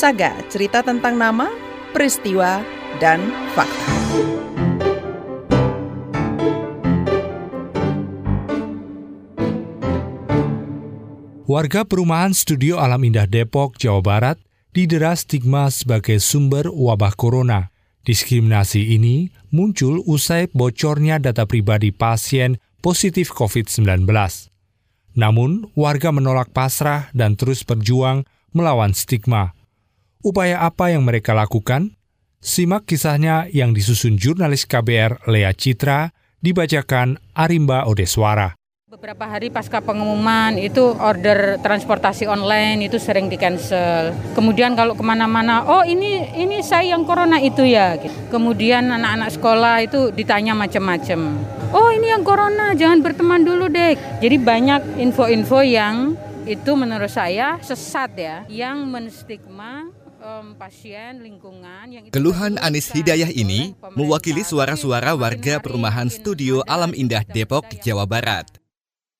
Saga, cerita tentang nama, peristiwa, dan fakta. Warga perumahan Studio Alam Indah Depok, Jawa Barat didera stigma sebagai sumber wabah corona. Diskriminasi ini muncul usai bocornya data pribadi pasien positif COVID-19. Namun, warga menolak pasrah dan terus berjuang melawan stigma. Upaya apa yang mereka lakukan? Simak kisahnya yang disusun jurnalis KBR Lea Citra, dibacakan Arimba Odeswara. Beberapa hari pasca pengumuman itu order transportasi online itu sering di cancel. Kemudian kalau ke mana-mana, oh ini ini saya yang corona itu ya. Kemudian anak-anak sekolah itu ditanya macam-macam. Oh ini yang corona, jangan berteman dulu deh. Jadi banyak info-info yang itu menurut saya sesat ya, yang menstigma um, pasien lingkungan yang Keluhan Anis Hidayah ini mewakili suara-suara warga perumahan Studio Alam Indah Depok, Jawa Barat.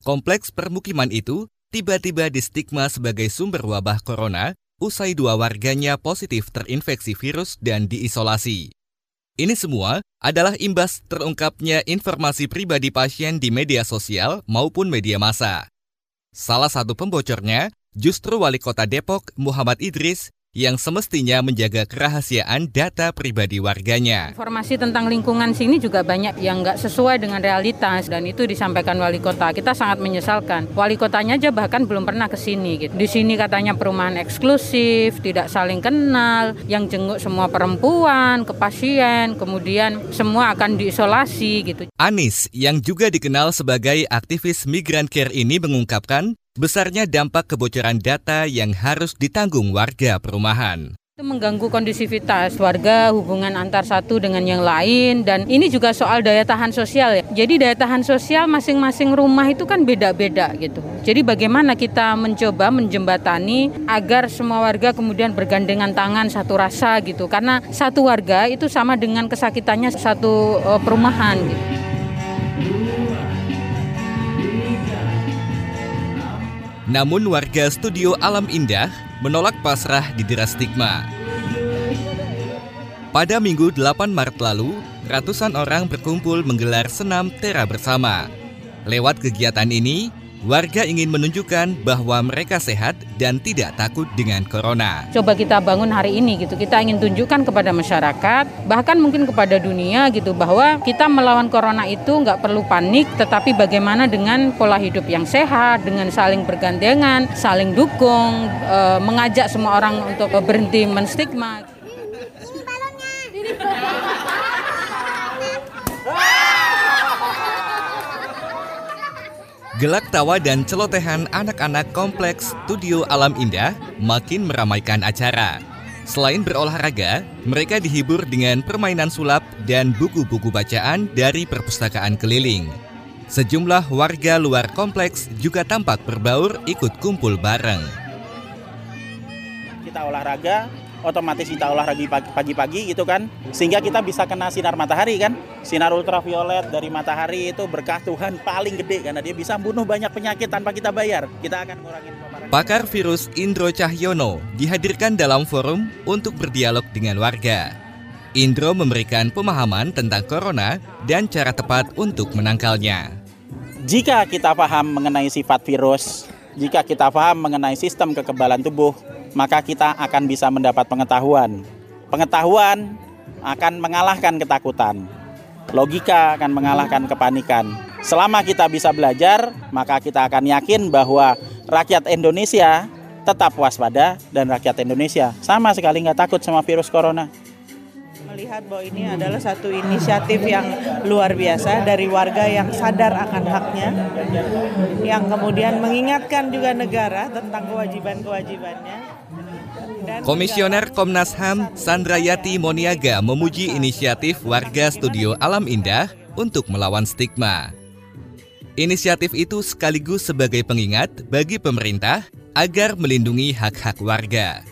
Kompleks permukiman itu tiba-tiba distigma sebagai sumber wabah corona usai dua warganya positif terinfeksi virus dan diisolasi. Ini semua adalah imbas terungkapnya informasi pribadi pasien di media sosial maupun media massa. Salah satu pembocornya justru Wali Kota Depok Muhammad Idris yang semestinya menjaga kerahasiaan data pribadi warganya. Informasi tentang lingkungan sini juga banyak yang nggak sesuai dengan realitas dan itu disampaikan wali kota. Kita sangat menyesalkan. Wali kotanya aja bahkan belum pernah ke sini. Gitu. Di sini katanya perumahan eksklusif, tidak saling kenal, yang jenguk semua perempuan ke pasien, kemudian semua akan diisolasi gitu. Anis yang juga dikenal sebagai aktivis migran care ini mengungkapkan besarnya dampak kebocoran data yang harus ditanggung warga perumahan. Itu mengganggu kondisivitas warga, hubungan antar satu dengan yang lain, dan ini juga soal daya tahan sosial ya. Jadi daya tahan sosial masing-masing rumah itu kan beda-beda gitu. Jadi bagaimana kita mencoba menjembatani agar semua warga kemudian bergandengan tangan satu rasa gitu. Karena satu warga itu sama dengan kesakitannya satu uh, perumahan gitu. Namun warga studio Alam Indah menolak pasrah di dera stigma. Pada Minggu 8 Maret lalu, ratusan orang berkumpul menggelar senam tera bersama. Lewat kegiatan ini, Warga ingin menunjukkan bahwa mereka sehat dan tidak takut dengan corona. Coba kita bangun hari ini gitu. Kita ingin tunjukkan kepada masyarakat, bahkan mungkin kepada dunia gitu bahwa kita melawan corona itu nggak perlu panik, tetapi bagaimana dengan pola hidup yang sehat, dengan saling bergandengan, saling dukung, e, mengajak semua orang untuk berhenti menstigma. Ini balonnya. Gelak tawa dan celotehan anak-anak kompleks Studio Alam Indah makin meramaikan acara. Selain berolahraga, mereka dihibur dengan permainan sulap dan buku-buku bacaan dari perpustakaan keliling. Sejumlah warga luar kompleks juga tampak berbaur ikut kumpul bareng. Kita olahraga, otomatis kita olahraga pagi-pagi gitu kan sehingga kita bisa kena sinar matahari kan sinar ultraviolet dari matahari itu berkah Tuhan paling gede karena dia bisa bunuh banyak penyakit tanpa kita bayar kita akan ngurangin Pakar virus Indro Cahyono dihadirkan dalam forum untuk berdialog dengan warga. Indro memberikan pemahaman tentang corona dan cara tepat untuk menangkalnya. Jika kita paham mengenai sifat virus, jika kita paham mengenai sistem kekebalan tubuh, maka kita akan bisa mendapat pengetahuan. Pengetahuan akan mengalahkan ketakutan. Logika akan mengalahkan kepanikan. Selama kita bisa belajar, maka kita akan yakin bahwa rakyat Indonesia tetap waspada dan rakyat Indonesia sama sekali nggak takut sama virus corona melihat bahwa ini adalah satu inisiatif yang luar biasa dari warga yang sadar akan haknya, yang kemudian mengingatkan juga negara tentang kewajiban-kewajibannya. Komisioner Komnas HAM Sandrayati Moniaga memuji inisiatif warga Studio Alam Indah untuk melawan stigma. Inisiatif itu sekaligus sebagai pengingat bagi pemerintah agar melindungi hak-hak warga.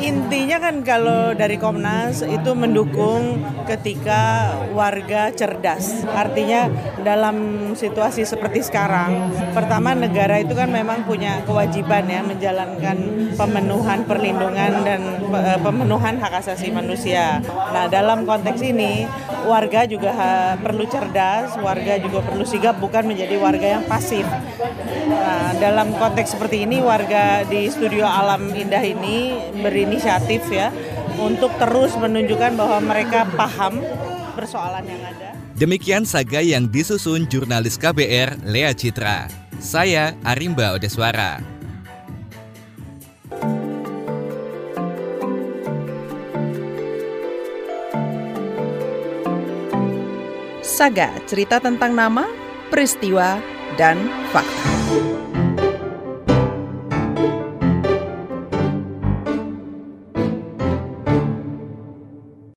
Intinya kan kalau dari Komnas itu mendukung ketika warga cerdas. Artinya dalam situasi seperti sekarang, pertama negara itu kan memang punya kewajiban ya menjalankan pemenuhan perlindungan dan eh, pemenuhan hak asasi manusia. Nah, dalam konteks ini warga juga perlu cerdas, warga juga perlu sigap bukan menjadi warga yang pasif. Nah, dalam konteks seperti ini warga di Studio Alam Indah ini berinisiatif ya untuk terus menunjukkan bahwa mereka paham persoalan yang ada. Demikian saga yang disusun jurnalis KBR Lea Citra. Saya Arimba Odeswara. Saga cerita tentang nama, peristiwa, dan fakta.